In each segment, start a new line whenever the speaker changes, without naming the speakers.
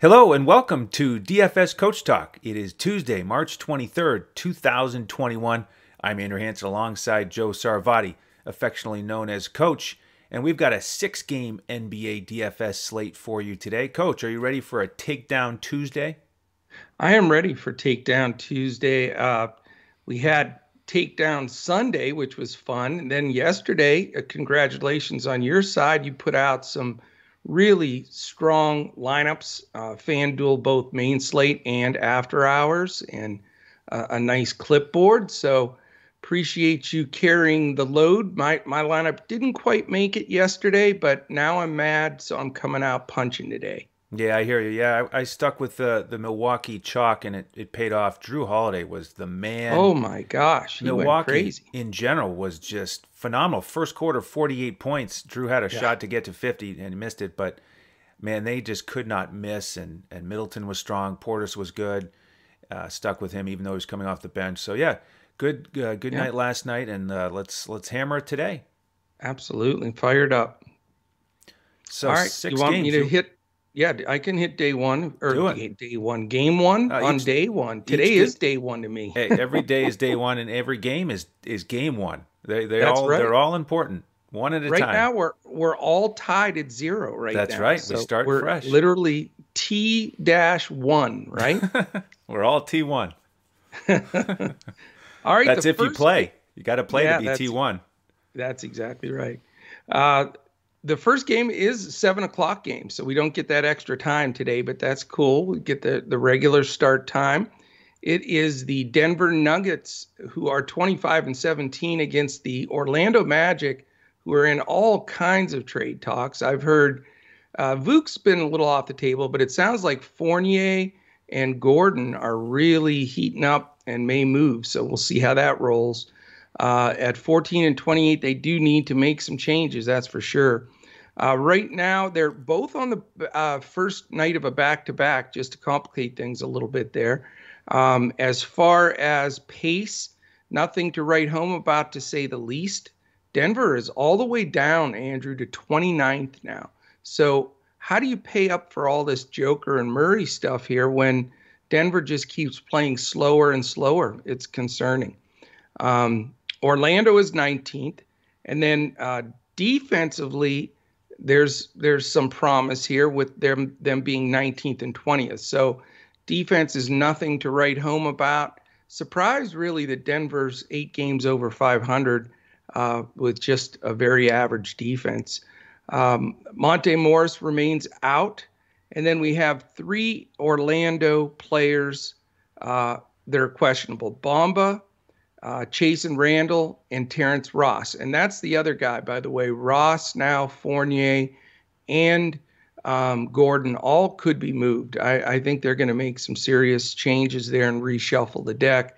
Hello and welcome to DFS Coach Talk. It is Tuesday, March 23rd, 2021. I'm Andrew Hanson alongside Joe Sarvati, affectionately known as Coach, and we've got a six game NBA DFS slate for you today. Coach, are you ready for a Takedown Tuesday?
I am ready for Takedown Tuesday. Uh, we had Takedown Sunday, which was fun. And then yesterday, uh, congratulations on your side. You put out some really strong lineups, uh, FanDuel, both main slate and after hours, and uh, a nice clipboard. So appreciate you carrying the load. My my lineup didn't quite make it yesterday, but now I'm mad, so I'm coming out punching today.
Yeah, I hear you. Yeah, I, I stuck with the the Milwaukee chalk, and it, it paid off. Jrue Holiday was the man.
Oh my gosh,
Milwaukee in general was just phenomenal. First quarter, forty eight points. Jrue had a yeah. shot to get to fifty and missed it, but man, they just could not miss. And and Middleton was strong. Portis was good. Uh, stuck with him even though he was coming off the bench. So yeah, good uh, good yeah. night last night, and uh, let's let's hammer it today.
Absolutely fired up.
So All right,
you want
games.
me to hit yeah, I can hit day one or day one, game one uh, on each, day one. Today is day one to me.
hey, every day is day one, and every game is is game one. They they all right. they're all important, one at a
right
time.
Right now, we're we're all tied at zero. Right.
That's
now.
right. So we start
we're
fresh.
Literally T dash one. Right.
we're all T one.
all right.
That's if you play. You got to play yeah, to be T one.
That's exactly right. Uh, the first game is seven o'clock game, so we don't get that extra time today, but that's cool. We get the the regular start time. It is the Denver Nuggets who are 25 and 17 against the Orlando Magic, who are in all kinds of trade talks. I've heard uh, Vuk's been a little off the table, but it sounds like Fournier and Gordon are really heating up and may move. So we'll see how that rolls. Uh, at 14 and 28, they do need to make some changes, that's for sure. Uh, right now, they're both on the uh, first night of a back to back, just to complicate things a little bit there. Um, as far as pace, nothing to write home about to say the least. Denver is all the way down, Andrew, to 29th now. So, how do you pay up for all this Joker and Murray stuff here when Denver just keeps playing slower and slower? It's concerning. Um, Orlando is 19th. And then uh, defensively, there's there's some promise here with them them being 19th and 20th. So defense is nothing to write home about. Surprised really that Denver's eight games over 500 uh, with just a very average defense. Um, Monte Morris remains out, and then we have three Orlando players uh, that are questionable: Bamba, uh, Chasson Randle, and Terrence Ross. And that's the other guy, by the way. Ross now, Fournier, and um, Gordon all could be moved. I, I think they're going to make some serious changes there and reshuffle the deck.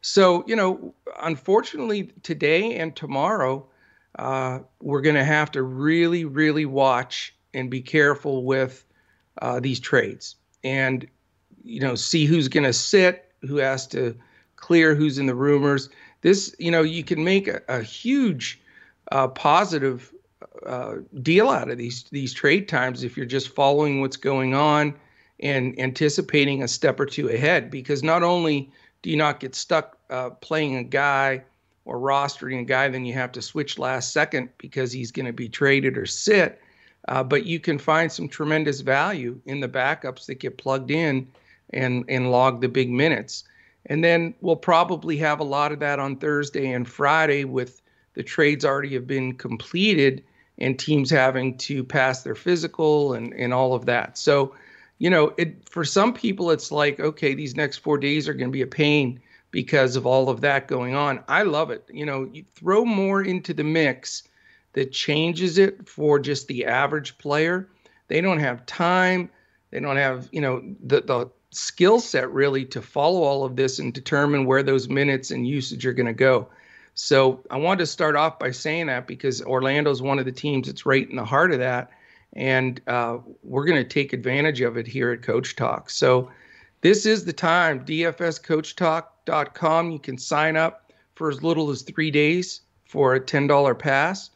So, you know, unfortunately, today and tomorrow, uh, we're going to have to really, really watch and be careful with uh, these trades and, you know, see who's going to sit, who has to clear who's in the rumors. This, you know, you can make a, a huge uh, positive uh, deal out of these these trade times if you're just following what's going on and anticipating a step or two ahead. Because not only do you not get stuck uh, playing a guy or rostering a guy, then you have to switch last second because he's going to be traded or sit. Uh, but you can find some tremendous value in the backups that get plugged in and and log the big minutes. And then we'll probably have a lot of that on Thursday and Friday with the trades already have been completed and teams having to pass their physical and, and all of that. So, you know, it for some people it's like, okay, these next four days are going to be a pain because of all of that going on. I love it. You know, you throw more into the mix that changes it for just the average player. They don't have time. They don't have, you know, the the skill set really to follow all of this and determine where those minutes and usage are going to go. So I wanted to start off by saying that because Orlando is one of the teams that's right in the heart of that, and uh, we're going to take advantage of it here at Coach Talk. So this is the time. DFSCoachTalk.com. You can sign up for as little as three days for a ten dollar pass,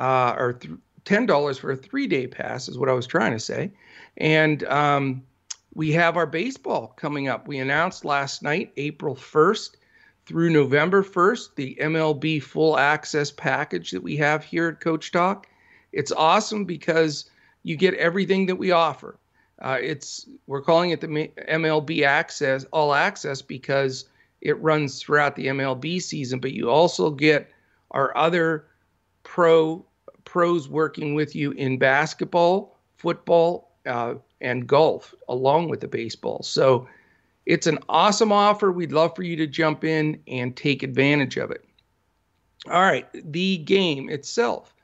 uh, or th- ten dollars for a three day pass is what I was trying to say, and um, we have our baseball coming up. We announced last night, April 1st through November 1st, the MLB full access package that we have here at Coach Talk. It's awesome because you get everything that we offer. Uh, it's we're calling it the MLB Access All Access because it runs throughout the MLB season, but you also get our other pro pros working with you in basketball, football, uh, and golf, along with the baseball. So it's an awesome offer. We'd love for you to jump in and take advantage of it. All right, the game itself.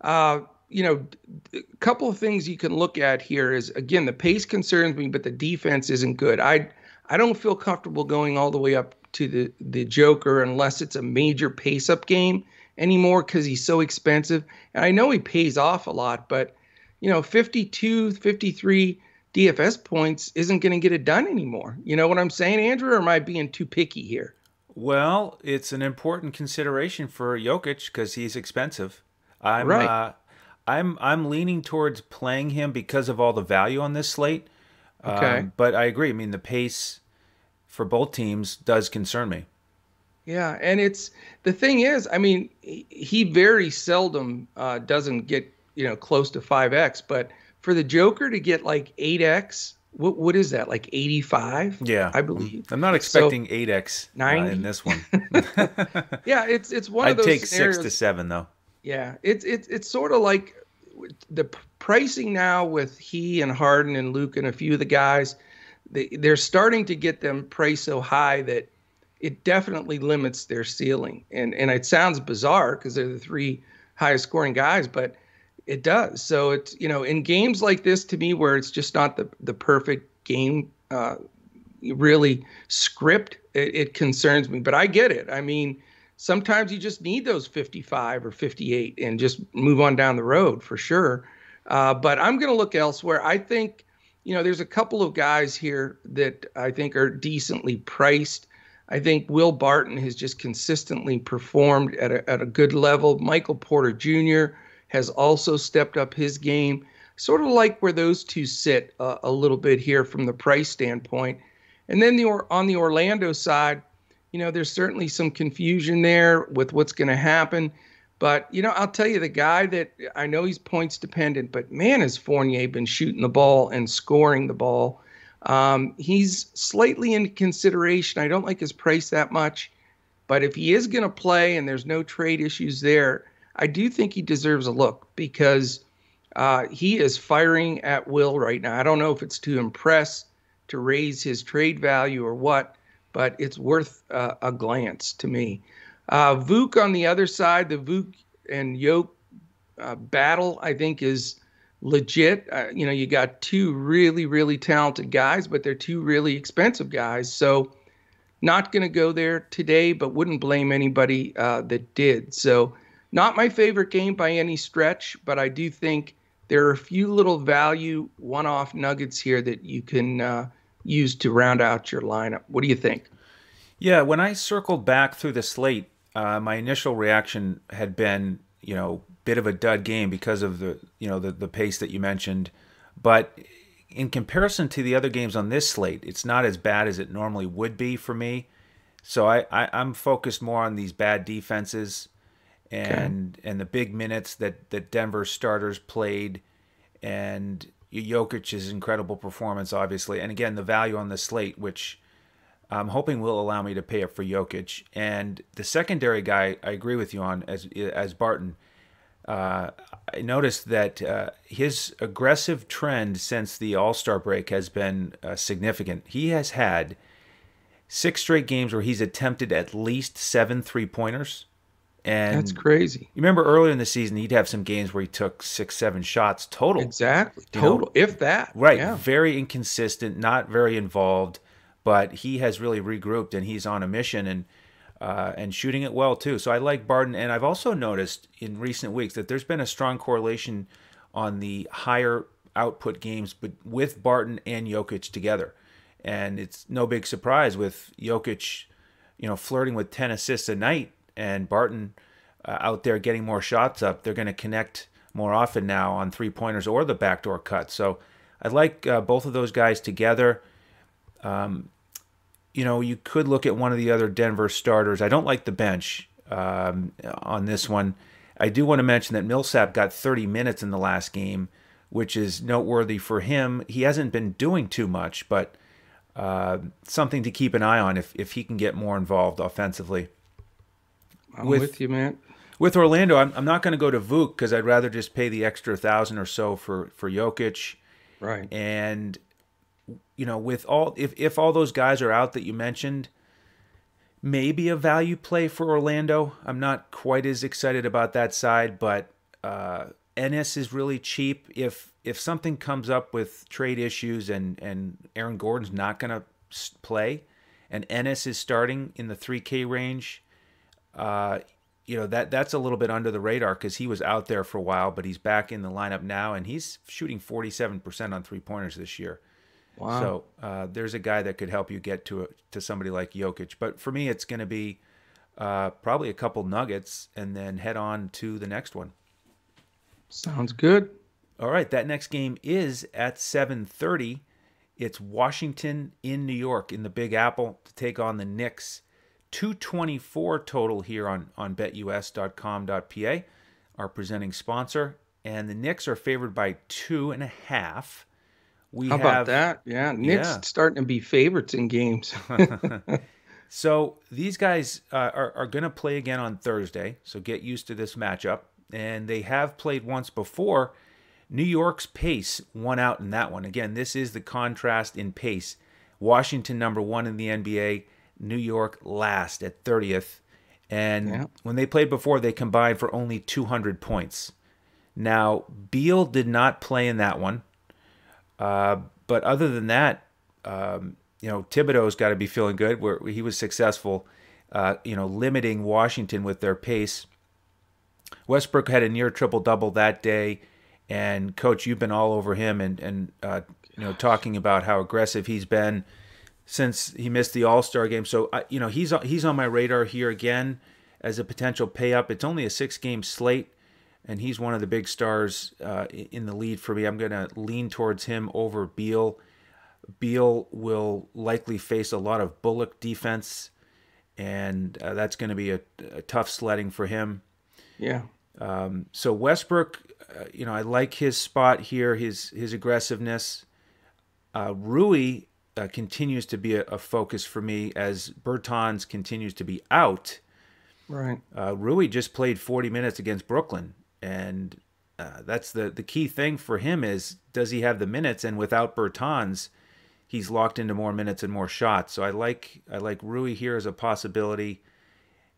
Uh, you know, a couple of things you can look at here is again the pace concerns me, but the defense isn't good. I I don't feel comfortable going all the way up to the the Joker unless it's a major pace up game anymore because he's so expensive. And I know he pays off a lot, but you know, 52, 53 DFS points isn't going to get it done anymore. You know what I'm saying, Andrew? Or am I being too picky here?
Well, it's an important consideration for Jokic because he's expensive. I'm right. uh, I'm I'm leaning towards playing him because of all the value on this slate. Okay. Um, but I agree. I mean, the pace for both teams does concern me.
Yeah, and it's the thing is, I mean, he very seldom uh, doesn't get you know close to five x, but for the Joker to get like eight x, what what is that like eighty five?
Yeah,
I believe.
I'm not expecting eight so, x uh, in this one.
yeah, it's it's one
I'd
of those.
Take
scenarios.
six to seven though.
Yeah, it's it's it's sort of like the pricing now with he and Harden and Luke and a few of the guys. They they're starting to get them priced so high that it definitely limits their ceiling. And and it sounds bizarre because they're the three highest scoring guys, but it does. So it's you know in games like this to me where it's just not the the perfect game. Uh, really script it, it concerns me but i get it i mean sometimes you just need those 55 or 58 and just move on down the road for sure. Uh, but I'm going to look elsewhere. I think, you know, there's a couple of guys here that I think are decently priced. I think Will Barton has just consistently performed at a, at a good level. Michael Porter Jr. has also stepped up his game, sort of like where those two sit uh, a little bit here from the price standpoint. And then the on the Orlando side, you know, there's certainly some confusion there with what's going to happen. But, you know, I'll tell you, the guy that I know he's points dependent, but man, has Fournier been shooting the ball and scoring the ball. Um, he's slightly in consideration. I don't like his price that much. But if he is going to play and there's no trade issues there, I do think he deserves a look because uh, he is firing at will right now. I don't know if it's to impress, to raise his trade value, or what but it's worth uh, a glance to me. Uh, Vuk on the other side, the Vuk and Yoke uh, battle, I think, is legit. Uh, you know, you got two really, really talented guys, but they're two really expensive guys. So, not going to go there today, but wouldn't blame anybody uh, that did. So, not my favorite game by any stretch, but I do think there are a few little value one off nuggets here that you can uh, use to round out your lineup. What do you think?
Yeah, when I circled back through the slate, uh, my initial reaction had been, you know, bit of a dud game because of the, you know, the the pace that you mentioned, but in comparison to the other games on this slate, it's not as bad as it normally would be for me. So I, I am focused more on these bad defenses and okay. and the big minutes that that Denver starters played and Jokic's incredible performance, obviously, and again the value on the slate, which I'm hoping will allow me to pay up for Jokic. And the secondary guy, I agree with you on as as Barton. Uh, I noticed that uh, his aggressive trend since the All Star break has been uh, significant. He has had six straight games where he's attempted at least seven three pointers. And
that's crazy.
You remember earlier in the season, he'd have some games where he took six, seven shots total.
Exactly, total, know? if that.
Right,
yeah.
very inconsistent, not very involved, but he has really regrouped and he's on a mission and uh, and shooting it well too. So I like Barton, and I've also noticed in recent weeks that there's been a strong correlation on the higher output games, but with Barton and Jokic together, and it's no big surprise with Jokic, you know, flirting with ten assists a night and Barton uh, out there getting more shots up, they're going to connect more often now on three pointers or the backdoor cut. So I like uh, both of those guys together. Um, you know, you could look at one of the other Denver starters. I don't like the bench um, on this one. I do want to mention that Millsap got 30 minutes in the last game, which is noteworthy for him. He hasn't been doing too much, but uh, something to keep an eye on if, if he can get more involved offensively.
I'm with, with you, man.
With Orlando, I'm, I'm not going to go to Vuk because I'd rather just pay the extra thousand or so for for Jokic.
Right.
And you know, with all if if all those guys are out that you mentioned, maybe a value play for Orlando. I'm not quite as excited about that side, but uh, Ennis is really cheap. If if something comes up with trade issues and and Aaron Gordon's not going to play, and Ennis is starting in the 3K range, uh, you know that that's a little bit under the radar because he was out there for a while, but he's back in the lineup now, and he's shooting 47% on three pointers this year. Wow. So uh, there's a guy that could help you get to a, to somebody like Jokic. But for me, it's going to be uh, probably a couple nuggets, and then head on to the next one.
Sounds good.
All right, that next game is at 7:30. It's Washington in New York in the Big Apple to take on the Knicks. 224 total here on, on betus.com.pa, our presenting sponsor. And the Knicks are favored by two and a half.
We How have, about that? Yeah, Knicks yeah. starting to be favorites in games.
so these guys uh, are, are going to play again on Thursday. So get used to this matchup. And they have played once before. New York's pace won out in that one. Again, this is the contrast in pace. Washington, number one in the NBA. New York last at 30th. And yeah. when they played before, they combined for only 200 points. Now, Beal did not play in that one. Uh, but other than that, um, you know, Thibodeau's got to be feeling good where he was successful, uh, you know, limiting Washington with their pace. Westbrook had a near triple double that day. And coach, you've been all over him and, and uh, you know, talking about how aggressive he's been since he missed the All Star game. So you know he's he's on my radar here again as a potential pay up. It's only a six game slate, and he's one of the big stars uh, in the lead for me. I'm going to lean towards him over Beal. Beal will likely face a lot of Bullock defense, and uh, that's going to be a, a, tough sledding for him.
Yeah.
Um, so Westbrook, uh, you know, I like his spot here, his his aggressiveness. Uh, Rui uh, continues to be a, a, focus for me as Bertans continues to be out.
Right.
Uh, Rui just played 40 minutes against Brooklyn, and uh, that's the the key thing for him is does he have the minutes? And without Bertans, he's locked into more minutes and more shots. So I like I like Rui here as a possibility,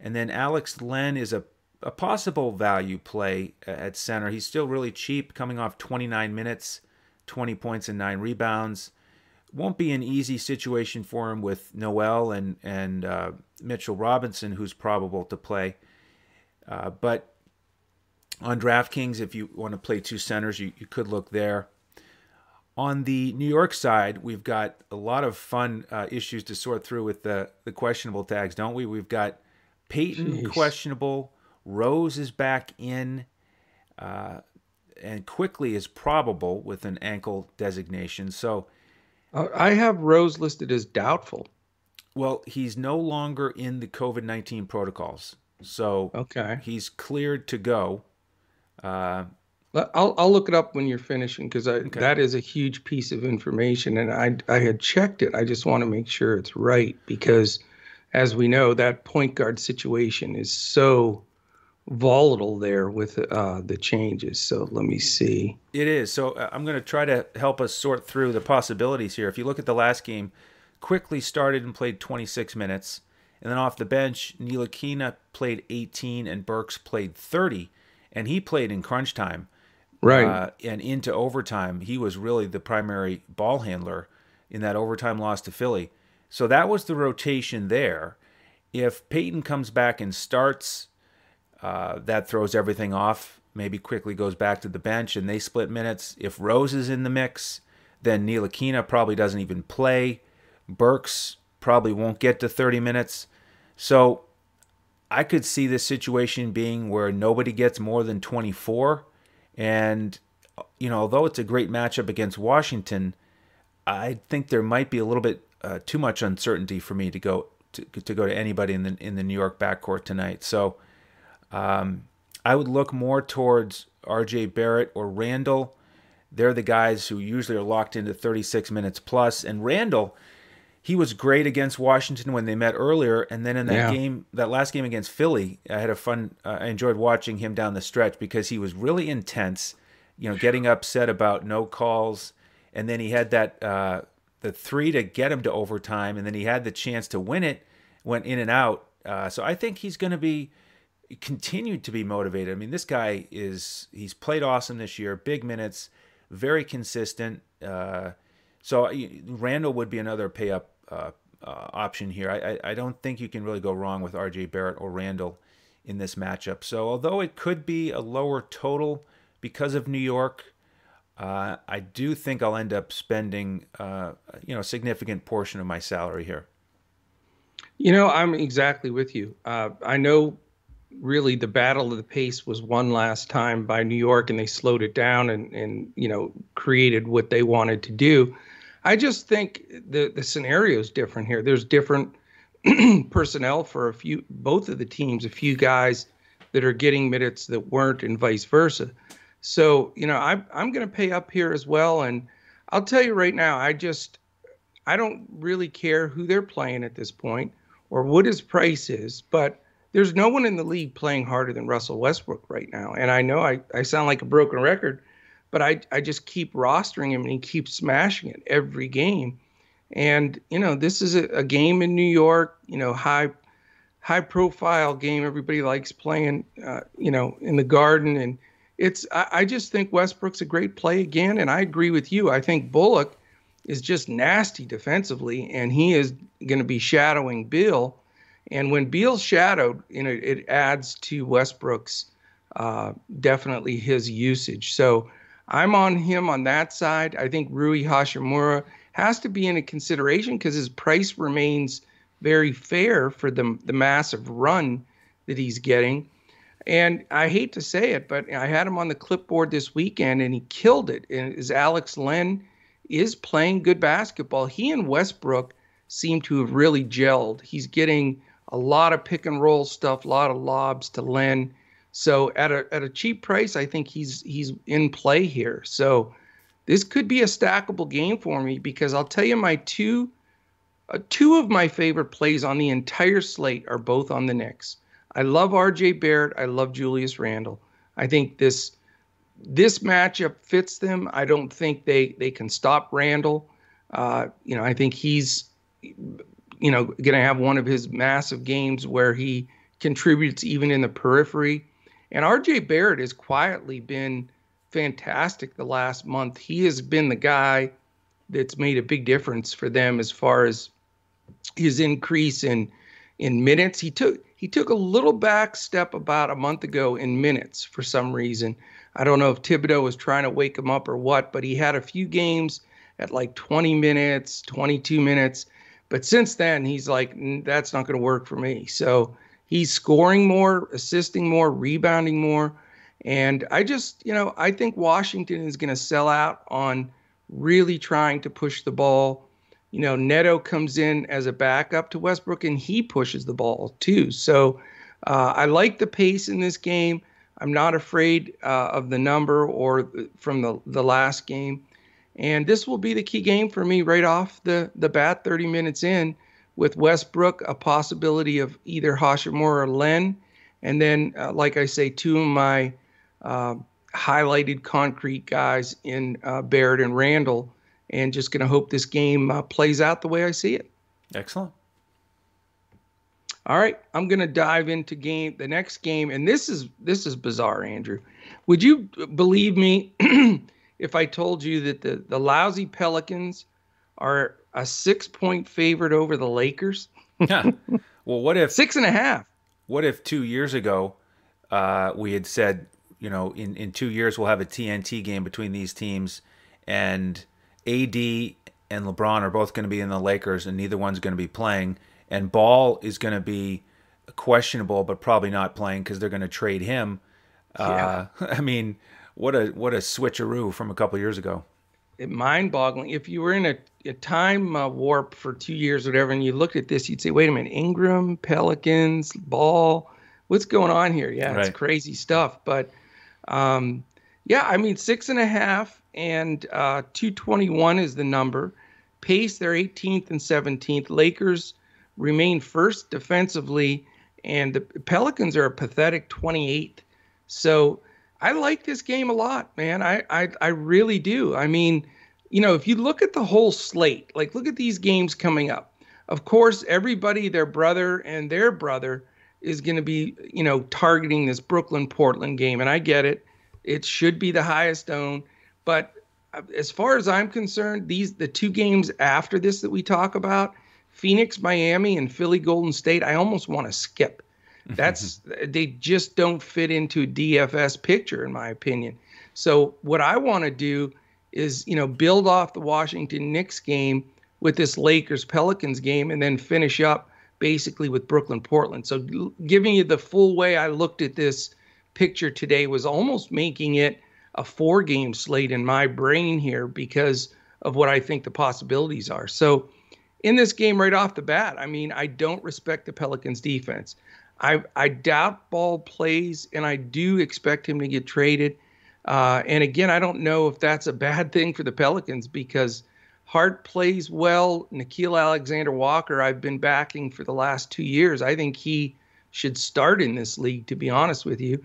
and then Alex Len is a a possible value play at center. He's still really cheap, coming off 29 minutes, 20 points and nine rebounds won't be an easy situation for him with Noel and and uh, Mitchell Robinson, who's probable to play. Uh, but on DraftKings, if you want to play two centers, you, you could look there. On the New York side, we've got a lot of fun uh, issues to sort through with the, the questionable tags, don't we? We've got Payton Jeez. questionable, Rose is back in, uh, and Quickley is probable with an ankle designation. So
I have Rose listed as doubtful.
Well, he's no longer in the COVID nineteen protocols, so
okay,
he's cleared to go.
Uh, I'll I'll look it up when you're finishing because okay. that is a huge piece of information, and I I had checked it. I just want to make sure it's right because, as we know, that point guard situation is so volatile there with uh, the changes. So let me see.
It is. So uh, I'm going to try to help us sort through the possibilities here. If you look at the last game, Quickley started and played 26 minutes. And then off the bench, Ntilikina played 18 and Burks played 30. And he played in crunch time.
Right. Uh,
and into overtime. He was really the primary ball handler in that overtime loss to Philly. So that was the rotation there. If Payton comes back and starts uh, that throws everything off. Maybe Quickley goes back to the bench and they split minutes. If Rose is in the mix, then Ntilikina probably doesn't even play. Burks probably won't get to 30 minutes. So I could see this situation being where nobody gets more than 24. And you know, although it's a great matchup against Washington, I think there might be a little bit uh, too much uncertainty for me to go to, to go to anybody in the in the New York backcourt tonight. So um, I would look more towards R.J. Barrett or Randle. They're the guys who usually are locked into 36 minutes plus. And Randle, he was great against Washington when they met earlier, and then in that yeah. game, that last game against Philly, I had a fun. Uh, I enjoyed watching him down the stretch because he was really intense. You know, getting upset about no calls, and then he had that uh, the three to get him to overtime, and then he had the chance to win it, went in and out. Uh, so I think he's going to be continued to be motivated. I mean, this guy is he's played awesome this year, big minutes, very consistent. Uh, so Randle would be another pay up uh, uh, option here. I, I, I don't think you can really go wrong with R.J. Barrett or Randle in this matchup. So although it could be a lower total because of New York, uh, I do think I'll end up spending uh, you know a significant portion of my salary here.
You know, I'm exactly with you. Uh, I know really the battle of the pace was won last time by New York, and they slowed it down and and you know created what they wanted to do. I just think the the scenario is different here. There's different personnel for a few both of the teams. A few guys that are getting minutes that weren't, and vice versa. So you know, I I'm going to pay up here as well, and I'll tell you right now, I just I don't really care who they're playing at this point or what his price is, but there's no one in the league playing harder than Russell Westbrook right now. And I know I, I sound like a broken record, but I, I just keep rostering him and he keeps smashing it every game. And, you know, this is a, a game in New York, you know, high high profile game everybody likes playing, uh, you know, in the garden. And it's, I, I just think Westbrook's a great play again. And I agree with you. I think Bullock is just nasty defensively, and he is going to be shadowing Beal and when Beal's shadowed, you know, it adds to Westbrook's uh, definitely his usage. So I'm on him on that side. I think Rui Hachimura has to be in a consideration because his price remains very fair for the the massive run that he's getting. And I hate to say it, but I had him on the clipboard this weekend and he killed it. And as Alex Len is playing good basketball, he and Westbrook seem to have really gelled. He's getting a lot of pick and roll stuff, a lot of lobs to Len. So at a at a cheap price, I think he's he's in play here. So this could be a stackable game for me because I'll tell you my two uh, two of my favorite plays on the entire slate are both on the Knicks. I love R.J. Barrett. I love Julius Randle. I think this this matchup fits them. I don't think they they can stop Randle. Uh, you know, I think he's you know, going to have one of his massive games where he contributes even in the periphery. And RJ Barrett has quietly been fantastic the last month. He has been the guy that's made a big difference for them as far as his increase in in minutes. He took he took a little back step about a month ago in minutes for some reason. I don't know if Thibodeau was trying to wake him up or what, but he had a few games at like 20 minutes, 22 minutes, but since then, he's like, that's not going to work for me. So he's scoring more, assisting more, rebounding more. And I just, you know, I think Washington is going to sell out on really trying to push the ball. You know, Neto comes in as a backup to Westbrook and he pushes the ball too. So uh, I like the pace in this game. I'm not afraid uh, of the number or from the, the last game. And this will be the key game for me right off the, the bat, 30 minutes in, with Westbrook, a possibility of either Hachimura or Len. And then, uh, like I say, two of my uh, highlighted concrete guys in uh, Barrett and Randle. And just going to hope this game uh, plays out the way I see it.
Excellent.
All right, I'm going to dive into game the next game, and this is this is bizarre, Andrew. Would you believe me if I told you that the, the lousy Pelicans are a six point favorite over the Lakers?
yeah. Well, what if
six and a half?
What if two years ago uh, we had said, you know, in, in two years we'll have a TNT game between these teams and AD and LeBron are both going to be in the Lakers and neither one's going to be playing. And Ball is going to be questionable, but probably not playing because they're going to trade him. Yeah. Uh, I mean, what a what a switcheroo from a couple years ago.
It mind-boggling. If you were in a, a time uh, warp for two years, or whatever, and you looked at this, you'd say, "Wait a minute, Ingram, Pelicans, Ball, what's going on here?" Yeah, right. it's crazy stuff. But um, yeah, I mean, six and a half and uh, 221 is the number. Pace, they're 18th and 17th. Lakers remain first defensively, and the Pelicans are a pathetic 28th. So I like this game a lot, man. I, I I really do. I mean, you know, if you look at the whole slate, like look at these games coming up. Of course, everybody, their brother and their brother, is going to be, you know, targeting this Brooklyn Portland game, and I get it. It should be the highest own, but uh, as far as I'm concerned, these the two games after this that we talk about, Phoenix, Miami, and Philly, Golden State, I almost want to skip. That's they just don't fit into a DFS picture, in my opinion. So what I want to do is, you know, build off the Washington Knicks game with this Lakers Pelicans game, and then finish up basically with Brooklyn Portland. So giving you the full way I looked at this picture today was almost making it a four game slate in my brain here because of what I think the possibilities are. So, in this game right off the bat, I mean, I don't respect the Pelicans defense. I, I doubt Ball plays, and I do expect him to get traded. Uh, and again, I don't know if that's a bad thing for the Pelicans because Hart plays well. Nickeil Alexander Walker, I've been backing for the last two years. I think he should start in this league, to be honest with you.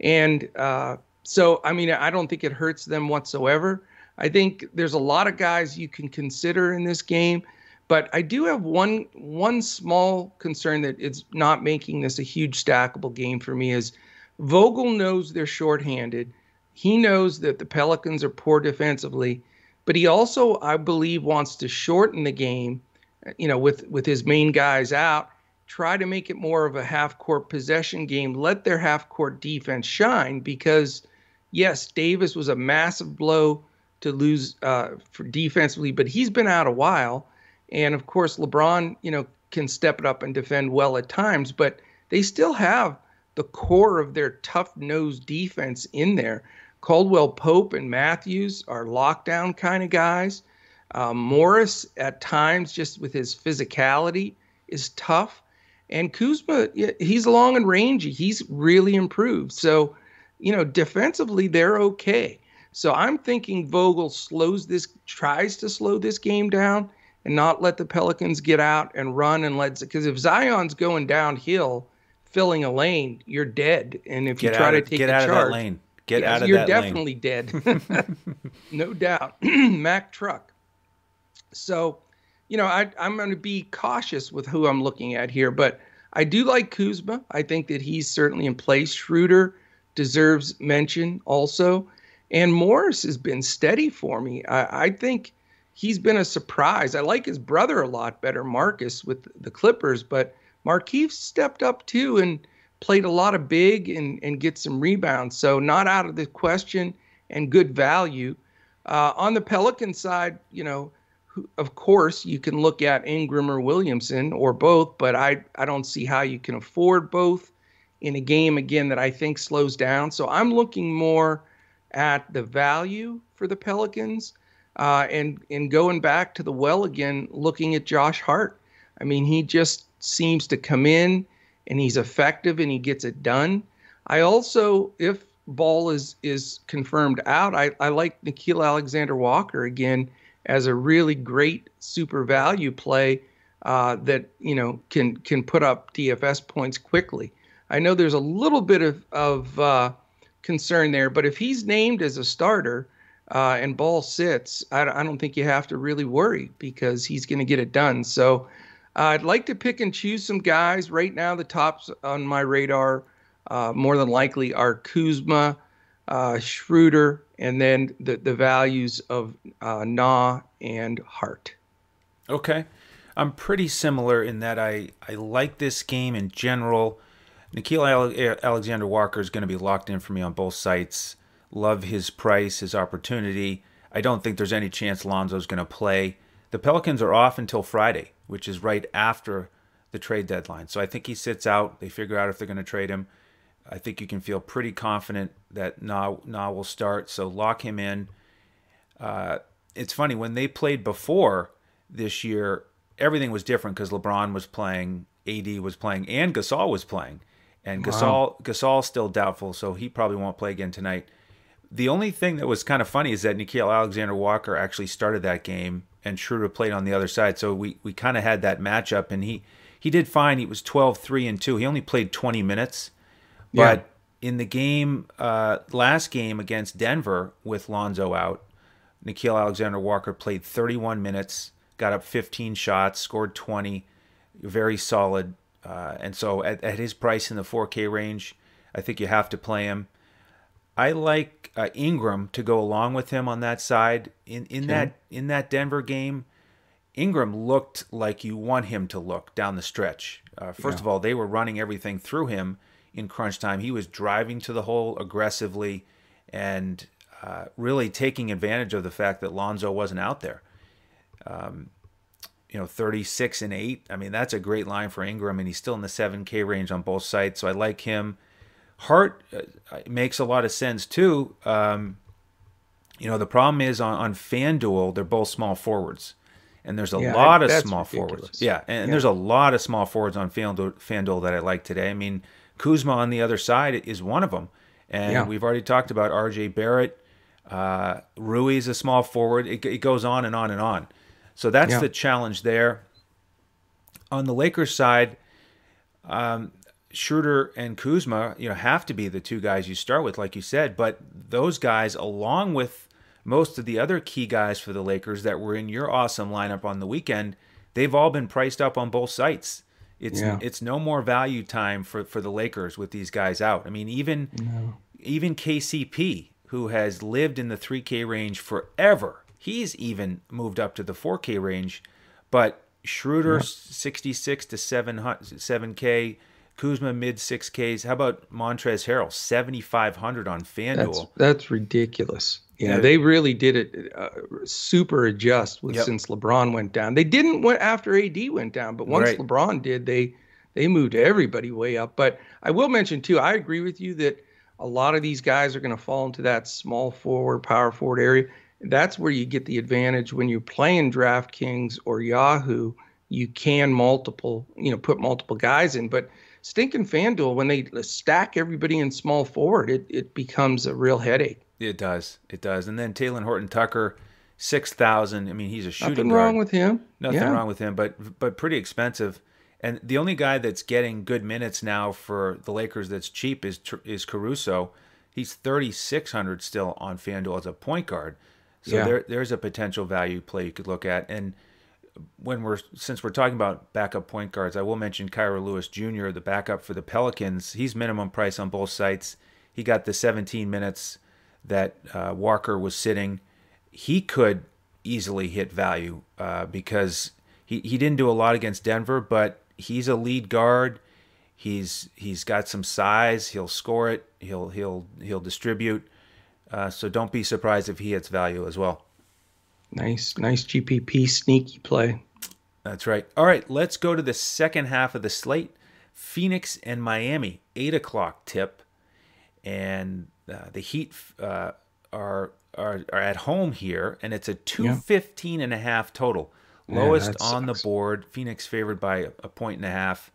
And uh, so, I mean, I don't think it hurts them whatsoever. I think there's a lot of guys you can consider in this game, but I do have one one small concern that it's not making this a huge stackable game for me is Vogel knows they're shorthanded. He knows that the Pelicans are poor defensively, but he also, I believe, wants to shorten the game, you know, with with his main guys out try to make it more of a half court possession game. Let their half court defense shine because, yes, Davis was a massive blow to lose uh, for defensively, but he's been out a while. And of course, LeBron, you know, can step it up and defend well at times, but they still have the core of their tough nosed defense in there. Caldwell Pope and Matthews are lockdown kind of guys. Uh, Morris, at times, just with his physicality, is tough. And Kuzma, he's long and rangy. He's really improved. So, you know, defensively, they're okay. So I'm thinking Vogel slows this, tries to slow this game down and not let the Pelicans get out and run and let, because if Zion's going downhill, filling a lane, you're dead. And if
get
you try
to
of,
take
get
out
charge,
of that lane, get
yes,
out of that.
you're
that
definitely dead. no doubt. Mack truck. So, you know, I, I'm going to be cautious with who I'm looking at here, but I do like Kuzma. I think that he's certainly in place. Schroeder deserves mention also. And Morris has been steady for me. I, I think he's been a surprise. I like his brother a lot better, Marcus, with the Clippers, but Markieff stepped up too and played a lot of big and, and get some rebounds. So not out of the question and good value. Uh, on the Pelican side, you know, of course, you can look at Ingram or Williamson or both, but I, I don't see how you can afford both in a game, again, that I think slows down. So I'm looking more at the value for the Pelicans uh, and, and going back to the well again, looking at Josh Hart. I mean, he just seems to come in and he's effective and he gets it done. I also, if Ball is is confirmed out, I, I like Nickeil Alexander Walker again as a really great super value play uh, that you know can can put up DFS points quickly. I know there's a little bit of of uh, concern there, but if he's named as a starter uh, and ball sits, I, I, don't think you have to really worry because he's going to get it done. So uh, I'd like to pick and choose some guys right now. The tops on my radar uh, more than likely are Kuzma, uh, Schroeder, and then the, the values of uh, NAW and Hart.
Okay. I'm pretty similar in that I, I like this game in general. Nickeil Alexander Walker is going to be locked in for me on both sites. Love his price, his opportunity. I don't think there's any chance Lonzo's going to play. The Pelicans are off until Friday, which is right after the trade deadline. So I think he sits out. They figure out if they're going to trade him. I think you can feel pretty confident that Na, Na will start. So lock him in. Uh, it's funny when they played before this year, everything was different because LeBron was playing, AD was playing, and Gasol was playing, and Gasol wow. Gasol's still doubtful, so he probably won't play again tonight. The only thing that was kind of funny is that Nickeil Alexander Walker actually started that game, and Schroeder played on the other side, so we we kind of had that matchup, and he he did fine. He was 12, 3, and two. He only played 20 minutes, but. Yeah. In the game, uh, last game against Denver with Lonzo out, Nickeil Alexander Walker played 31 minutes, got up 15 shots, scored 20, very solid. Uh, and so at, at, his price in the 4K range, I think you have to play him. I like uh, Ingram to go along with him on that side. In in okay. that in that Denver game, Ingram looked like you want him to look down the stretch. Uh, first yeah. of all, they were running everything through him in crunch time. He was driving to the hole aggressively, and uh, really taking advantage of the fact that Lonzo wasn't out there. Um, you know, 36 and 8. I mean, that's a great line for Ingram, and he's still in the 7K range on both sides. So I like him. Hart uh, makes a lot of sense too. Um, you know, the problem is on, on FanDuel, they're both small forwards. And there's a yeah, lot I, of small ridiculous. forwards. Yeah, and, yeah. there's a lot of small forwards on FanDuel, FanDuel that I like today. I mean, Kuzma on the other side is one of them. And yeah. we've already talked about RJ Barrett. Uh, Rui is a small forward. It, it, goes on and on and on. So that's the challenge there. On the Lakers side, um, Schroeder and Kuzma, you know, have to be the two guys you start with, like you said. But those guys, along with most of the other key guys for the Lakers that were in your awesome lineup on the weekend, they've all been priced up on both sites. It's yeah. it's no more value time for, for the Lakers with these guys out. I mean, even no. even KCP, who has lived in the 3K range forever. He's even moved up to the 4K range, but Schroeder 66 to 7 7K, Kuzma mid 6Ks. How about Montrezl Harrell 7500 on FanDuel?
That's, that's ridiculous. Yeah, they really did it uh, super adjust with, yep. since LeBron went down. They didn't went after AD went down, but once right. LeBron did, they they moved everybody way up. But I will mention too, I agree with you that a lot of these guys are going to fall into that small forward, power forward area. That's where you get the advantage when you're playing DraftKings or Yahoo. You can multiple, you know, put multiple guys in, but stinking FanDuel when they stack everybody in small forward, it it becomes a real headache.
It does, it does. And then Talen Horton Tucker, six thousand. I mean, he's a shooting.
Nothing
guard.
wrong with him.
Nothing yeah. wrong with him, but but pretty expensive. And the only guy that's getting good minutes now for the Lakers that's cheap is is Caruso. He's 3600 still on FanDuel as a point guard. So yeah. there there's a potential value play you could look at. And when we're since we're talking about backup point guards, I will mention Kira Lewis Jr., the backup for the Pelicans. He's minimum price on both sites. He got the 17 minutes that uh, Walker was sitting. He could easily hit value uh, because he, he didn't do a lot against Denver, but he's a lead guard. He's he's got some size. He'll score it. He'll he'll he'll distribute. Uh, so don't be surprised if he hits value as well.
Nice, nice GPP sneaky play.
That's right. All right, let's go to the second half of the slate. Phoenix and Miami, eight o'clock tip, and uh, the Heat uh, are, are are at home here, and it's a two fifteen and a half total. Lowest yeah, on the board. Phoenix favored by a point and a half.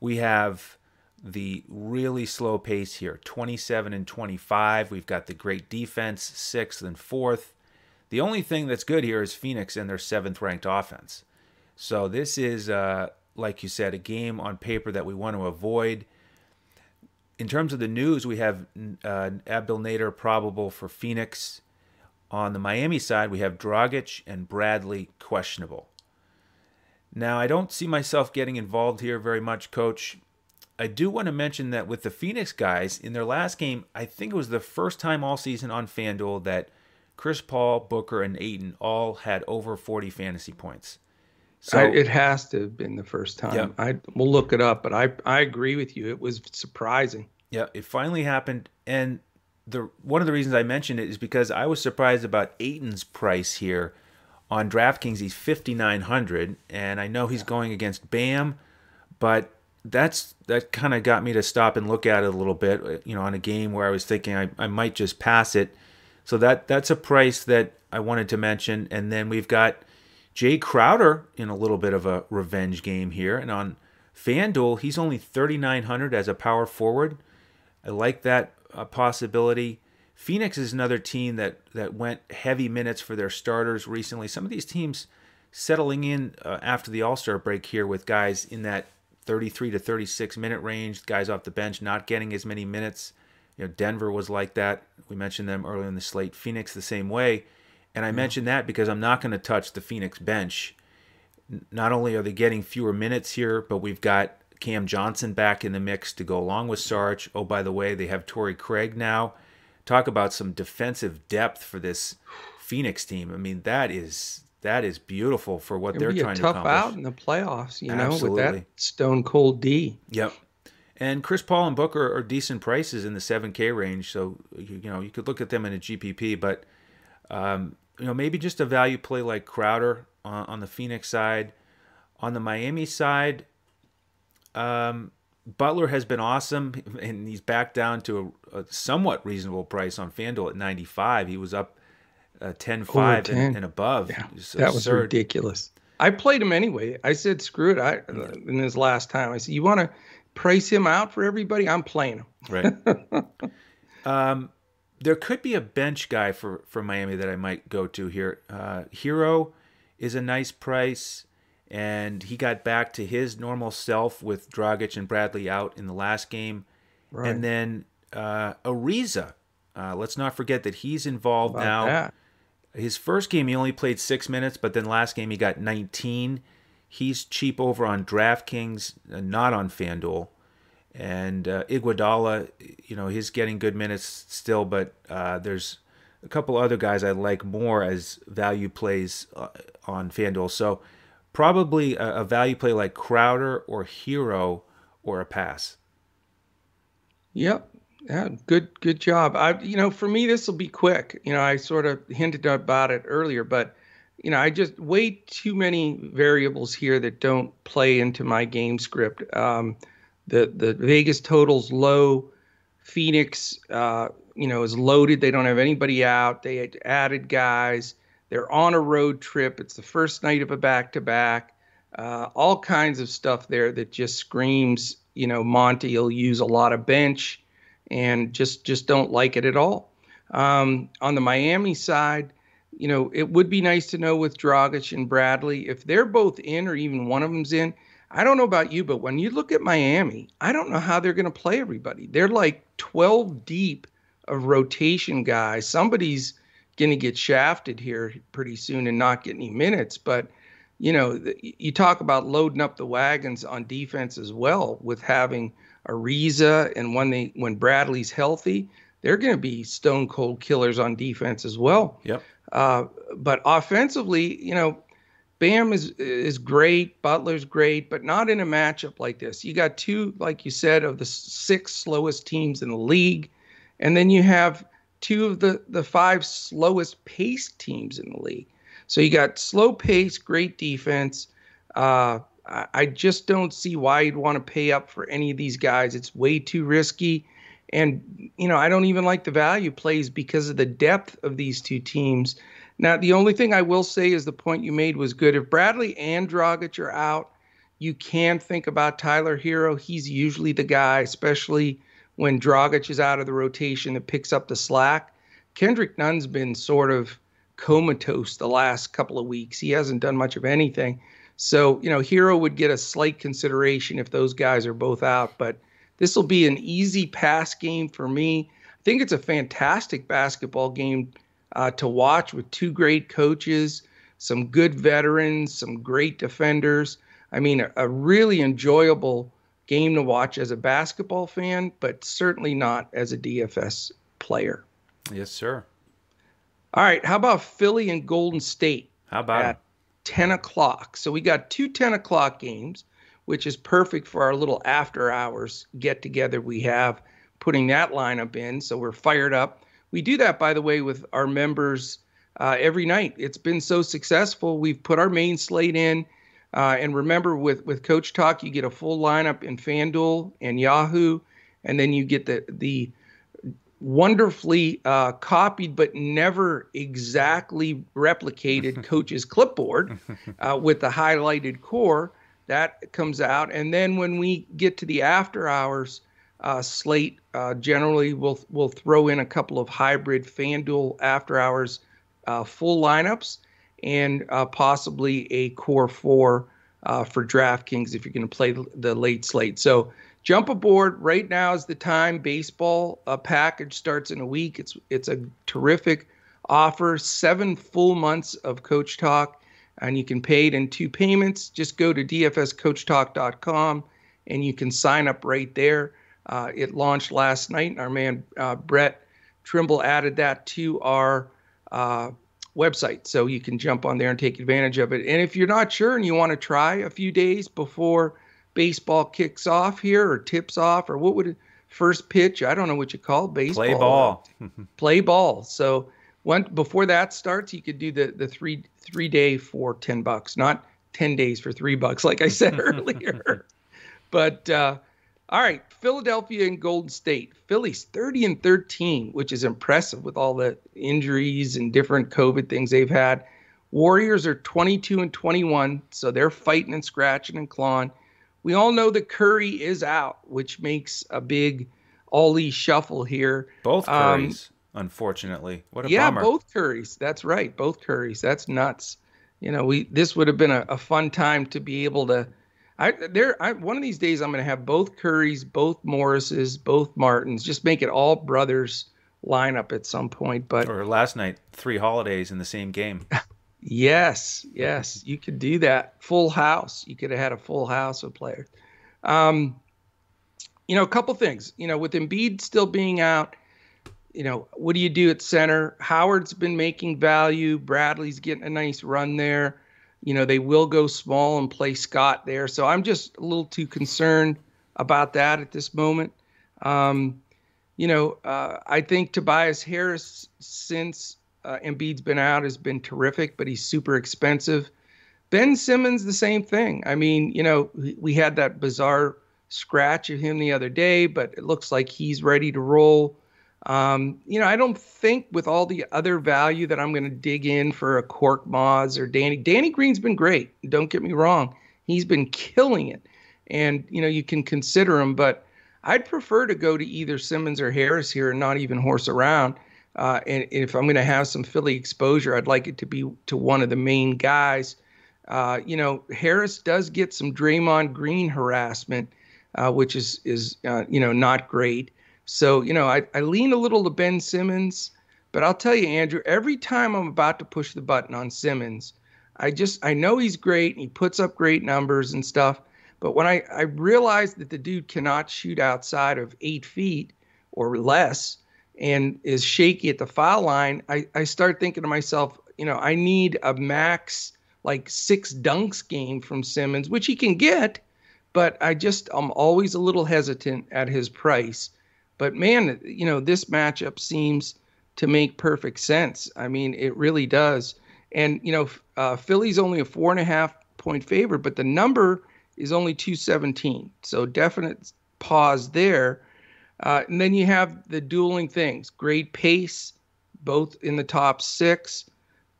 We have the really slow pace here 27 and 25. We've got the great defense, sixth and fourth. The only thing that's good here is Phoenix and their seventh ranked offense. So this is, uh, like you said, a game on paper that we want to avoid. In terms of the news, we have uh, Abdel Nader probable for Phoenix. On the Miami side, we have Dragic and Bradley questionable. Now, I don't see myself getting involved here very much, coach. I do want to mention that with the Phoenix guys, in their last game, I think it was the first time all season on FanDuel that Chris Paul, Booker, and Ayton all had over 40 fantasy points.
So I, it has to have been the first time. Yeah. I we'll look it up, but I I agree with you. It was surprising.
Yeah, it finally happened, and the one of the reasons I mentioned it is because I was surprised about Ayton's price here on DraftKings, he's 5,900, and I know he's going against Bam, but that's that kind of got me to stop and look at it a little bit. You know, on a game where I was thinking I, I might just pass it. So that that's a price that I wanted to mention. And then we've got Jae Crowder in a little bit of a revenge game here, and on FanDuel he's only 3,900 as a power forward. I like that uh, possibility. Phoenix is another team that that went heavy minutes for their starters recently. Some of these teams settling in uh, after the All Star break here with guys in that 33 to 36 minute range, guys off the bench not getting as many minutes. You know, Denver was like that. We mentioned them earlier in the slate. Phoenix the same way. And I mm-hmm. yeah. mentioned that because I'm not going to touch the Phoenix bench. Not only are they getting fewer minutes here, but we've got Cam Johnson back in the mix to go along with Sarge. Oh, by the way, they have Torrey Craig now. Talk about some defensive depth for this Phoenix team. I mean, that is that is beautiful for what It'll they're trying to accomplish.
Tough out in the playoffs, you Absolutely. know, with that stone cold D.
Yep. And Chris Paul and Booker are decent prices in the 7K range, so you, you know you could look at them in a GPP, but um, you know maybe just a value play like Crowder on, on the Phoenix side. On the Miami side, um, Butler has been awesome, and he's back down to a, a, somewhat reasonable price on FanDuel at 95. He was up uh, 10 5 10. And, and, above.
Yeah, that was ridiculous. I played him anyway. I said, screw it. I in his last time, I said, you want to price him out for everybody? I'm playing him.
Right. um, there could be a bench guy for for Miami that I might go to here. Uh, Herro is a nice price, and he got back to his normal self with Dragic and Bradley out in the last game, right. and then uh, Ariza. Uh, let's not forget that he's involved now. That? His first game, he only played six minutes, but then last game, he got 19. He's cheap over on DraftKings, uh, not on FanDuel. And uh, Iguodala, you know, he's getting good minutes still, but uh, there's a couple other guys I like more as value plays uh, on FanDuel. So probably a, a value play like Crowder or Herro or a pass.
Yep, yeah, good good job. I you know, for me this will be quick. You know, I sort of hinted about it earlier, but you know, I just way too many variables here that don't play into my game script. Um, the the Vegas totals low. Phoenix, uh, you know, is loaded. They don't have anybody out. They added guys. They're on a road trip. It's the first night of a back to back. All kinds of stuff there that just screams, you know, Monty will use a lot of bench and just just don't like it at all. Um, on the Miami side, you know, it would be nice to know with Dragic and Bradley if they're both in or even one of them's in. I don't know about you, but when you look at Miami, I don't know how they're going to play everybody. They're like 12 deep of rotation guys. Somebody's going to get shafted here pretty soon and not get any minutes. But, you know, you talk about loading up the wagons on defense as well with having Ariza, and when they when Bradley's healthy, they're going to be stone cold killers on defense as well.
Yep.
Uh, but offensively, you know, Bam is is great, Butler's great, but not in a matchup like this. You got two, like you said, of the six slowest teams in the league, and then you have two of the the five slowest paced teams in the league. So you got slow pace, great defense. Uh, I just don't see why you'd want to pay up for any of these guys. It's way too risky. And, you know, I don't even like the value plays because of the depth of these two teams. Now, the only thing I will say is the point you made was good. If Bradley and Dragic are out, you can think about Tyler Herro. He's usually the guy, especially when Dragic is out of the rotation that picks up the slack. Kendrick Nunn's been sort of comatose the last couple of weeks. He hasn't done much of anything. So, you know, Herro would get a slight consideration if those guys are both out, but this will be an easy pass game for me. I think it's a fantastic basketball game uh, to watch with two great coaches, some good veterans, some great defenders. I mean, a, a really enjoyable game to watch as a basketball fan, but certainly not as a DFS player.
Yes, sir.
All right. How about Philly and Golden State?
How about
10 o'clock. So we got two 10 o'clock games, which is perfect for our little after hours get together we have putting that lineup in. So we're fired up. We do that, by the way, with our members uh, every night. It's been so successful. We've put our main slate in. Uh, and remember, with with Coach Talk, you get a full lineup in FanDuel and Yahoo, and then you get the the wonderfully uh, copied but never exactly replicated coach's clipboard uh, with the highlighted core that comes out. And then when we get to the after hours uh, slate uh, generally we'll we'll throw in a couple of hybrid fanduel after hours uh, full lineups and uh, possibly a core four for draftkings if you're going to play the late slate. So jump aboard. Right now is the time. Baseball a package starts in a week. It's it's a terrific offer. Seven full months of coach talk and you can pay it in two payments. Just go to dfscoachtalk.com and you can sign up right there. Uh, it launched last night. And our man uh, brett trimble added that to our uh, website. So you can jump on there and take advantage of it. And if you're not sure and you want to try a few days before baseball kicks off here or tips off or what would it first pitch i don't know what you call it, baseball.
Play ball.
Play ball. So when before that starts you could do the the three three day for 10 bucks not 10 days for three bucks like i said earlier. But uh, all right philadelphia and golden state. Phillies 30 and 13 which is impressive with all the injuries and different covid things they've had. Warriors are 22 and 21 so they're fighting and scratching and clawing. We all know that Curry is out, which makes a big Ollie shuffle here.
Both Currys, um, unfortunately. What a
yeah,
bummer.
both Currys. That's right, both Currys. That's nuts. You know, we this would have been a, a fun time to be able to. I there. I, one of these days, I'm going to have both Currys, both Morrises, both Martins. Just make it all brothers lineup at some point. But
or last night, three holidays in the same game.
Yes, yes, you could do that. Full house. You could have had a full house of players. Um, you know, a couple things. You know, with Embiid still being out, you know, what do you do at center? Howard's been making value. Bradley's getting a nice run there. You know, they will go small and play Scott there. So I'm just a little too concerned about that at this moment. Um, you know, uh, I think Tobias Harris, since uh, Embiid's been out, has been terrific, but he's super expensive. Ben Simmons, the same thing. I mean, you know, we had that bizarre scratch of him the other day, but it looks like he's ready to roll. Um, you know, I don't think with all the other value that I'm going to dig in for a Korkmaz or Danny. Danny Green's been great. Don't get me wrong; he's been killing it, and you know you can consider him. But I'd prefer to go to either Simmons or Harris here and not even horse around. Uh, and, if I'm going to have some Philly exposure, I'd like it to be to one of the main guys. Uh, you know, Harris does get some Draymond Green harassment, uh, which is is uh, you know not great. So you know, I, I lean a little to Ben Simmons, but I'll tell you, Andrew, every time I'm about to push the button on Simmons, I just I know he's great and he puts up great numbers and stuff. But when I, I realize that the dude cannot shoot outside of eight feet or less, and is shaky at the foul line, I, I start thinking to myself, you know, I need a max like six dunks game from Simmons, which he can get, but I just I'm always a little hesitant at his price. But man, you know, this matchup seems to make perfect sense. I mean, it really does. And you know, uh, Philly's only a four and a half point favorite, but the number is only 217. So definite pause there. Uh, and then you have the dueling things great pace, both in the top six,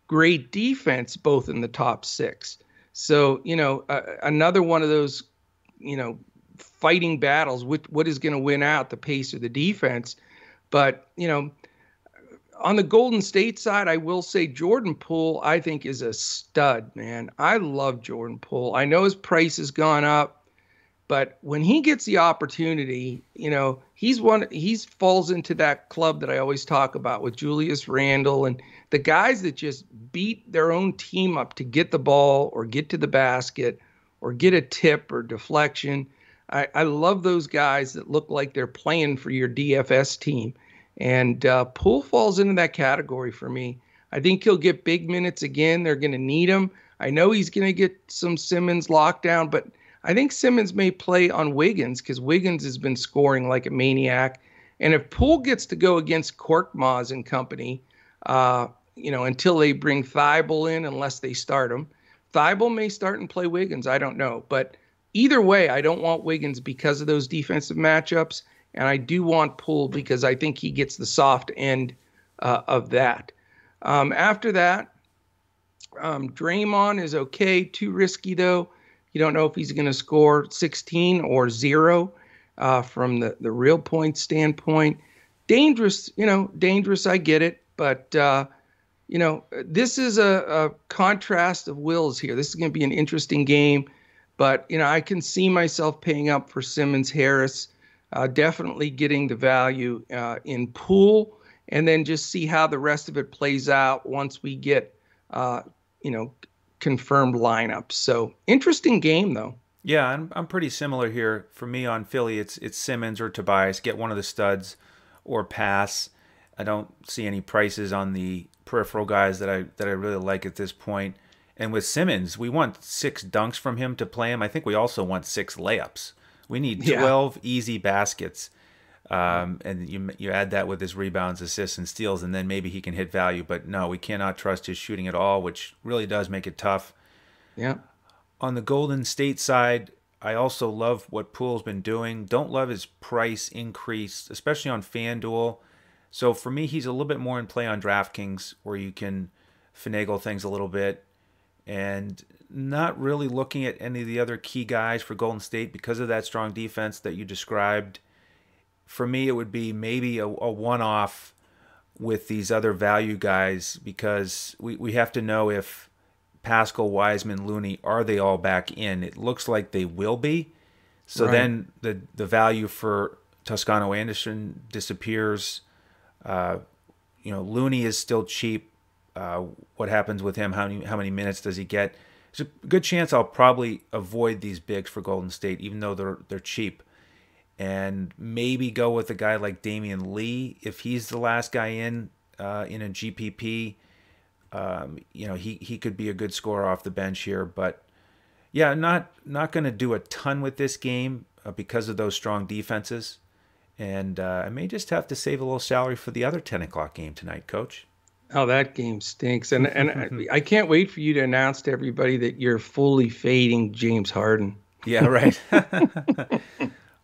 great defense, both in the top six. So, you know, uh, another one of those, you know, fighting battles. Which, what is going to win out, the pace or the defense? But, you know, on the Golden State side, I will say Jordan Poole, I think, is a stud, man. I love Jordan Poole. I know his price has gone up. But when he gets the opportunity, you know, he's one he's falls into that club that I always talk about with Julius Randle and the guys that just beat their own team up to get the ball or get to the basket or get a tip or deflection. I, I love those guys that look like they're playing for your DFS team. And uh, Poole falls into that category for me. I think he'll get big minutes again. They're going to need him. I know he's going to get some Simmons lockdown, but I think Simmons may play on Wiggins because Wiggins has been scoring like a maniac. And if Poole gets to go against Korkmaz and company, uh, you know, until they bring Thybulle in, unless they start him, Thybulle may start and play Wiggins. I don't know. But either way, I don't want Wiggins because of those defensive matchups. And I do want Poole because I think he gets the soft end uh, of that. Um, after that, um, Draymond is okay. Too risky, though. You don't know if he's going to score 16 or zero uh, from the, the real point standpoint. Dangerous, you know, dangerous. I get it. But, uh, you know, this is a, a contrast of wills here. This is going to be an interesting game. But, you know, I can see myself paying up for Simmons Harris, uh, definitely getting the value uh, in Poole, and then just see how the rest of it plays out once we get, uh, you know, confirmed lineups. So interesting game, though.
Yeah, I'm, I'm pretty similar here. For me on Philly, it's it's Simmons or Tobias. Get one of the studs or pass. I don't see any prices on the peripheral guys that I that I really like at this point. And with Simmons, we want six dunks from him to play him. I think we also want six layups. We need 12 yeah. easy baskets. Um, and you you add that with his rebounds, assists, and steals, and then maybe he can hit value. But no, we cannot trust his shooting at all, which really does make it tough.
Yeah.
On the Golden State side, I also love what Poole's been doing. Don't love his price increase, especially on FanDuel. So for me, he's a little bit more in play on DraftKings, where you can finagle things a little bit, and not really looking at any of the other key guys for Golden State because of that strong defense that you described. For me, it would be maybe a, a one-off with these other value guys because we, we have to know if Paschall, Wiseman, Looney are they all back in? It looks like they will be. So right. then the the value for Toscano Anderson disappears. Uh, you know, Looney is still cheap. Uh, what happens with him? How many how many minutes does he get? There's a good chance I'll probably avoid these bigs for Golden State, even though they're they're cheap, and maybe go with a guy like Damion Lee if he's the last guy in uh, in a GPP. Um, you know, he he could be a good scorer off the bench here, but yeah, not not going to do a ton with this game uh, because of those strong defenses. And uh, I may just have to save a little salary for the other 10 o'clock game tonight, Coach.
Oh, that game stinks. And and I can't wait for you to announce to everybody that you're fully fading James Harden.
Yeah, right.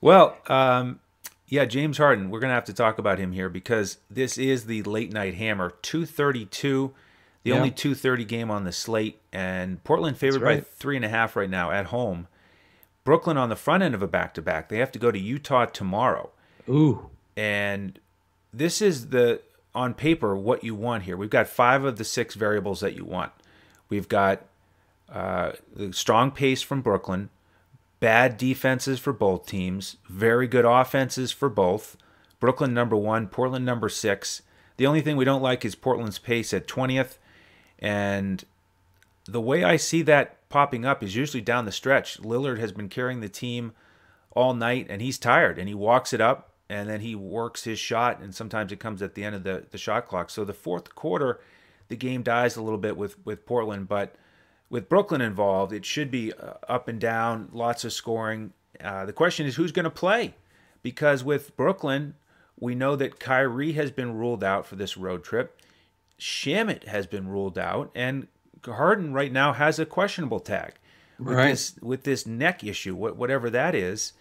well, um, yeah, James Harden. We're gonna have to talk about him here because this is the late night hammer, two thirty-two, the yeah. only two thirty game on the slate, and Portland favored right. by three and a half right now at home. Brooklyn on the front end of a back-to-back. They have to go to Utah tomorrow.
Ooh.
And this is the on paper what you want here. We've got five of the six variables that you want. We've got uh, the strong pace from Brooklyn, bad defenses for both teams, very good offenses for both. Brooklyn number one, Portland number six. The only thing we don't like is Portland's pace at 20th. And the way I see that popping up is usually down the stretch. Lillard has been carrying the team all night and he's tired and he walks it up and then he works his shot, and sometimes it comes at the end of the, the shot clock. So the fourth quarter, the game dies a little bit with, with Portland, but with Brooklyn involved, it should be uh, up and down, lots of scoring. Uh, the question is who's going to play? Because with Brooklyn, we know that Kyrie has been ruled out for this road trip. Shamet has been ruled out, and Harden right now has a questionable tag with right. this with this neck issue, whatever that is.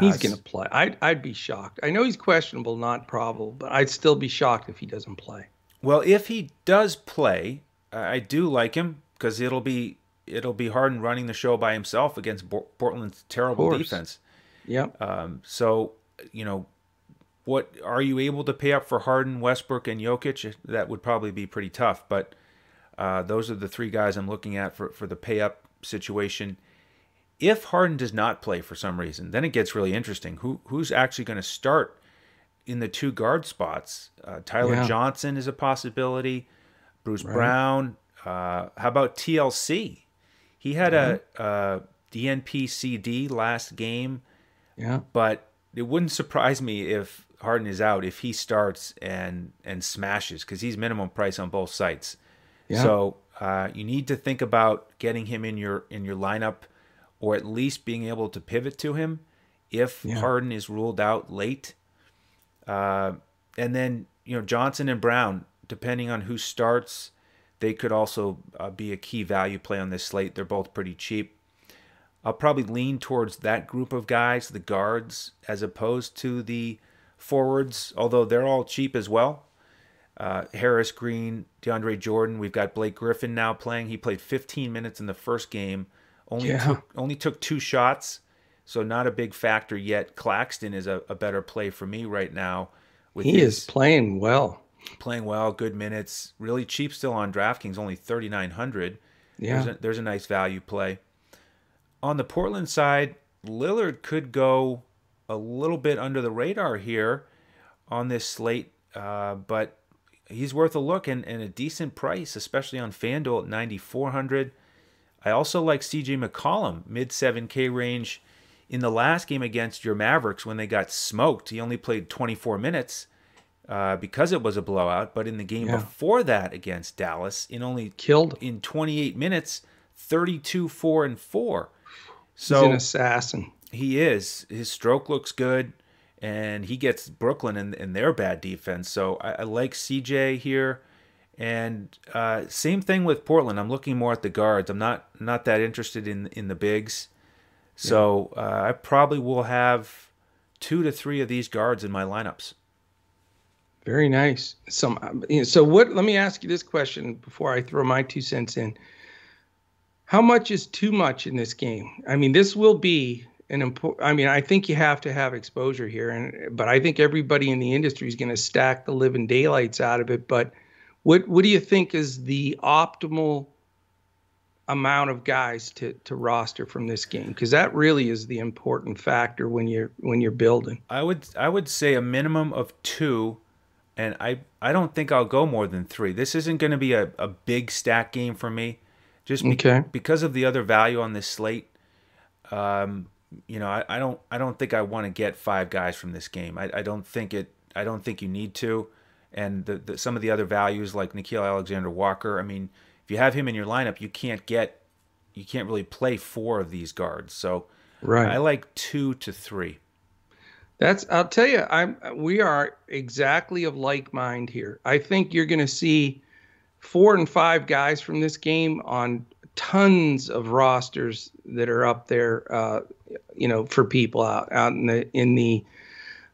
He's going to play. I'd, I'd be shocked. I know he's questionable, not probable, but I'd still be shocked if he doesn't play.
Well, if he does play, I do like him because it'll be it'll be Harden running the show by himself against Portland's terrible defense.
Yeah.
Um, so you know, what are you able to pay up for Harden, Westbrook, and Jokic? That would probably be pretty tough. But uh, those are the three guys I'm looking at for for the pay up situation. If Harden does not play for some reason, then it gets really interesting. Who who's actually going to start in the two guard spots? Uh, Tyler yeah. Johnson is a possibility. Bruce right. Brown. Uh, how about TLC? He had a, a DNP CD last game.
Yeah.
But it wouldn't surprise me if Harden is out if he starts and and smashes because he's minimum price on both sites. Yeah. So uh, you need to think about getting him in your in your lineup or at least being able to pivot to him if yeah. Harden is ruled out late. Uh, and then, you know, Johnson and Brown, depending on who starts, they could also uh, be a key value play on this slate. They're both pretty cheap. I'll probably lean towards that group of guys, the guards, as opposed to the forwards, although they're all cheap as well. Uh, Harris, Green, DeAndre Jordan. We've got Blake Griffin now playing. He played 15 minutes in the first game. Only yeah. took only took two shots, so not a big factor yet. Claxton is a, a better play for me right now.
he his, is playing well.
Playing well, good minutes. Really cheap still on DraftKings, only 3,900. Yeah, there's a, there's a nice value play. On the Portland side, Lillard could go a little bit under the radar here on this slate, uh, but he's worth a look and, and a decent price, especially on FanDuel at 9,400. I also like CJ McCollum, mid 7K range. In the last game against your Mavericks, when they got smoked, he only played 24 minutes uh, because it was a blowout. But in the game yeah. before that against Dallas, in only
killed
in 28 minutes, 32, 4, and 4.
So He's an assassin.
He is. His stroke looks good, and he gets Brooklyn in, in their bad defense. So I, I like CJ here. And uh, same thing with Portland. I'm looking more at the guards. I'm not not that interested in in the bigs. So uh, I probably will have two to three of these guards in my lineups.
Very nice. Some so what? Let me ask you this question before I throw my two cents in how much is too much in this game? I mean, this will be an important. I mean, I think you have to have exposure here, and but I think everybody in the industry is going to stack the living daylights out of it. But what what do you think is the optimal amount of guys to to roster from this game? Because that really is the important factor when you're when you're building.
I would I would say a minimum of two and I I don't think I'll go more than three. This isn't going to be a, a big stack game for me just okay. because of the other value on this slate. Um, you know, I, I, don't I don't think I want to get five guys from this game. I, I don't think it. I don't think you need to. And the, the, some of the other values like Nickeil Alexander Walker. I mean, if you have him in your lineup, you can't get you can't really play four of these guards. So right. I like two to three.
That's I'll tell you, I'm we are exactly of like mind here. I think you're going to see four and five guys from this game on tons of rosters that are up there, uh, you know, for people out out in the in the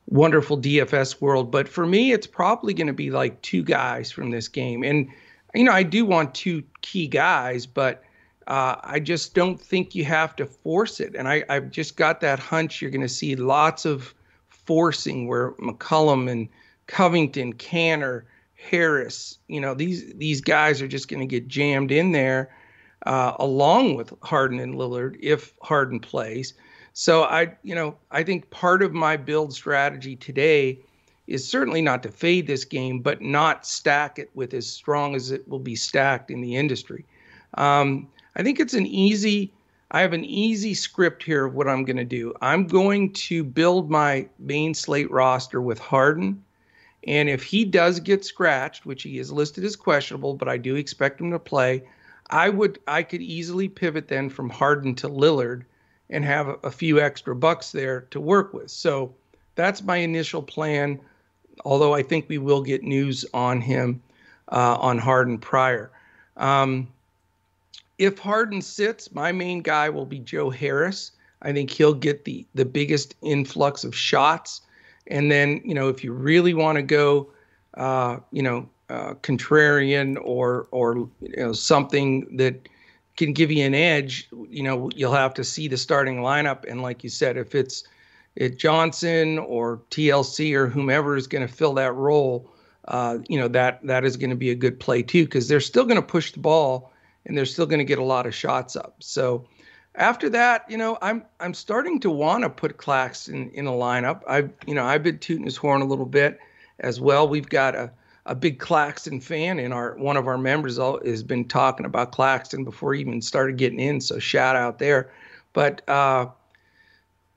wonderful DFS world. But for me, it's probably going to be like two guys from this game, and you know, I do want two key guys, but. Uh, I just don't think you have to force it. And I, I've just got that hunch you're going to see lots of forcing where McCollum and Covington, Kanter, Harris, you know, these these guys are just going to get jammed in there uh, along with Harden and Lillard if Harden plays. So I, you know, I think part of my build strategy today is certainly not to fade this game, but not stack it with as strong as it will be stacked in the industry. Um, I think it's an easy. I have an easy script here of what I'm going to do. I'm going to build my main slate roster with Harden and if he does get scratched, which he is listed as questionable, but I do expect him to play, I would I could easily pivot then from Harden to Lillard and have a, few extra bucks there to work with. So that's my initial plan. Although I think we will get news on him uh, on Harden prior. Um, if Harden sits, my main guy will be Joe Harris. I think he'll get the the biggest influx of shots and then, you know, if you really want to go, uh, you know, uh, contrarian or or you know something that can give you an edge, you know, you'll have to see the starting lineup. And like you said, if it's it Johnson or TLC or whomever is going to fill that role, uh, you know that that is going to be a good play too because they're still going to push the ball and they're still going to get a lot of shots up. So after that, you know, I'm I'm starting to want to put Claxton in a lineup. I've you know I've been tooting his horn a little bit as well. We've got a a big Claxton fan and our one of our members has been talking about Claxton before he even started getting in. So shout out there. But uh,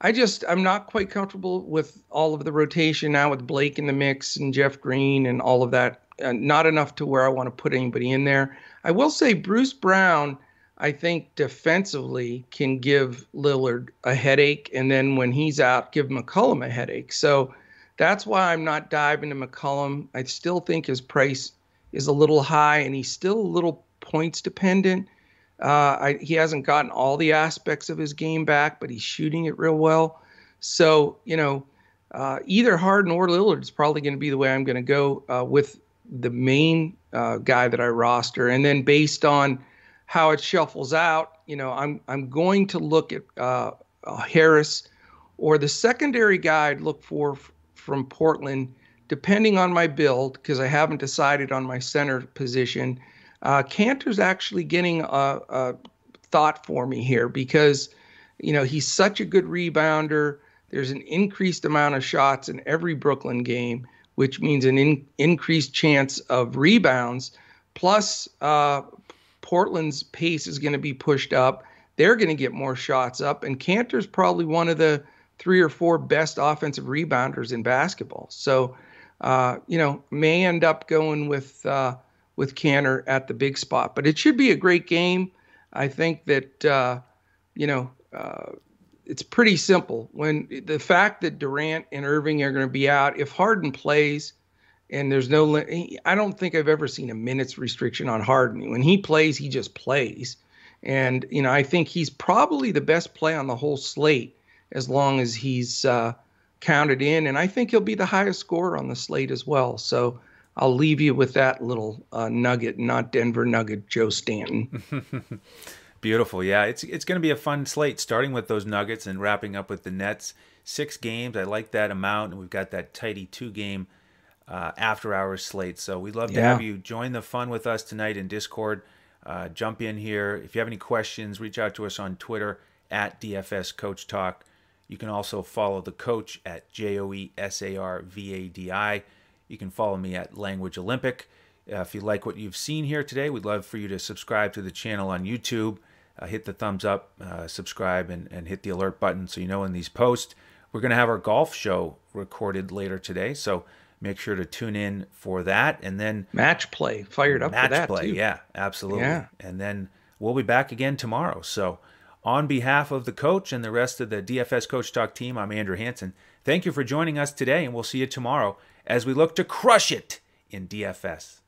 I just I'm not quite comfortable with all of the rotation now with Blake in the mix and Jeff Green and all of that. Uh, not enough to where I want to put anybody in there. I will say Bruce Brown I think defensively can give Lillard a headache, and then when he's out, give McCollum a headache. So that's why I'm not diving to McCollum. I still think his price is a little high, and he's still a little points dependent. Uh, I, he hasn't gotten all the aspects of his game back, but he's shooting it real well. So, you know, uh, either Harden or Lillard is probably going to be the way I'm going to go uh, with the main uh, guy that I roster. And then based on how it shuffles out, you know, I'm I'm going to look at uh, Harris or the secondary guy I'd look for from Portland, depending on my build, because I haven't decided on my center position. Uh, Kanter's actually getting a, a thought for me here because, you know, he's such a good rebounder. There's an increased amount of shots in every Brooklyn game, which means an in, increased chance of rebounds. Plus, uh, Portland's pace is going to be pushed up. They're going to get more shots up, and Kanter's probably one of the three or four best offensive rebounders in basketball. So, uh, you know, may end up going with uh, with Kanter at the big spot. But it should be a great game. I think that uh, you know uh, it's pretty simple. When the fact that Durant and Irving are going to be out, if Harden plays, and there's no, I don't think I've ever seen a minutes restriction on Harden. When he plays, he just plays. And you know, I think he's probably the best play on the whole slate as long as he's uh, counted in, and I think he'll be the highest scorer on the slate as well. So I'll leave you with that little uh, nugget, not Denver Nugget, Joe Stanton.
Beautiful, yeah. It's it's going to be a fun slate, starting with those Nuggets and wrapping up with the Nets. Six games, I like that amount, and we've got that tidy two game uh, after hours slate. So we'd love to yeah. have you join the fun with us tonight in Discord. Uh, jump in here. If you have any questions, reach out to us on Twitter at DFS Coach Talk. You can also follow the coach at J O E S A R V A D I. You can follow me at Language Olympic. Uh, if you like what you've seen here today, we'd love for you to subscribe to the channel on YouTube. Uh, hit the thumbs up, uh, subscribe, and, and hit the alert button so you know when these post. We're going to have our golf show recorded later today, so make sure to tune in for that. And then
match play, fired up
match
for that
play,
too.
yeah, absolutely. Yeah. And then we'll be back again tomorrow. So, on behalf of the coach and the rest of the DFS Coach Talk team, I'm Andrew Hanson. Thank you for joining us today, and we'll see you tomorrow as we look to crush it in DFS.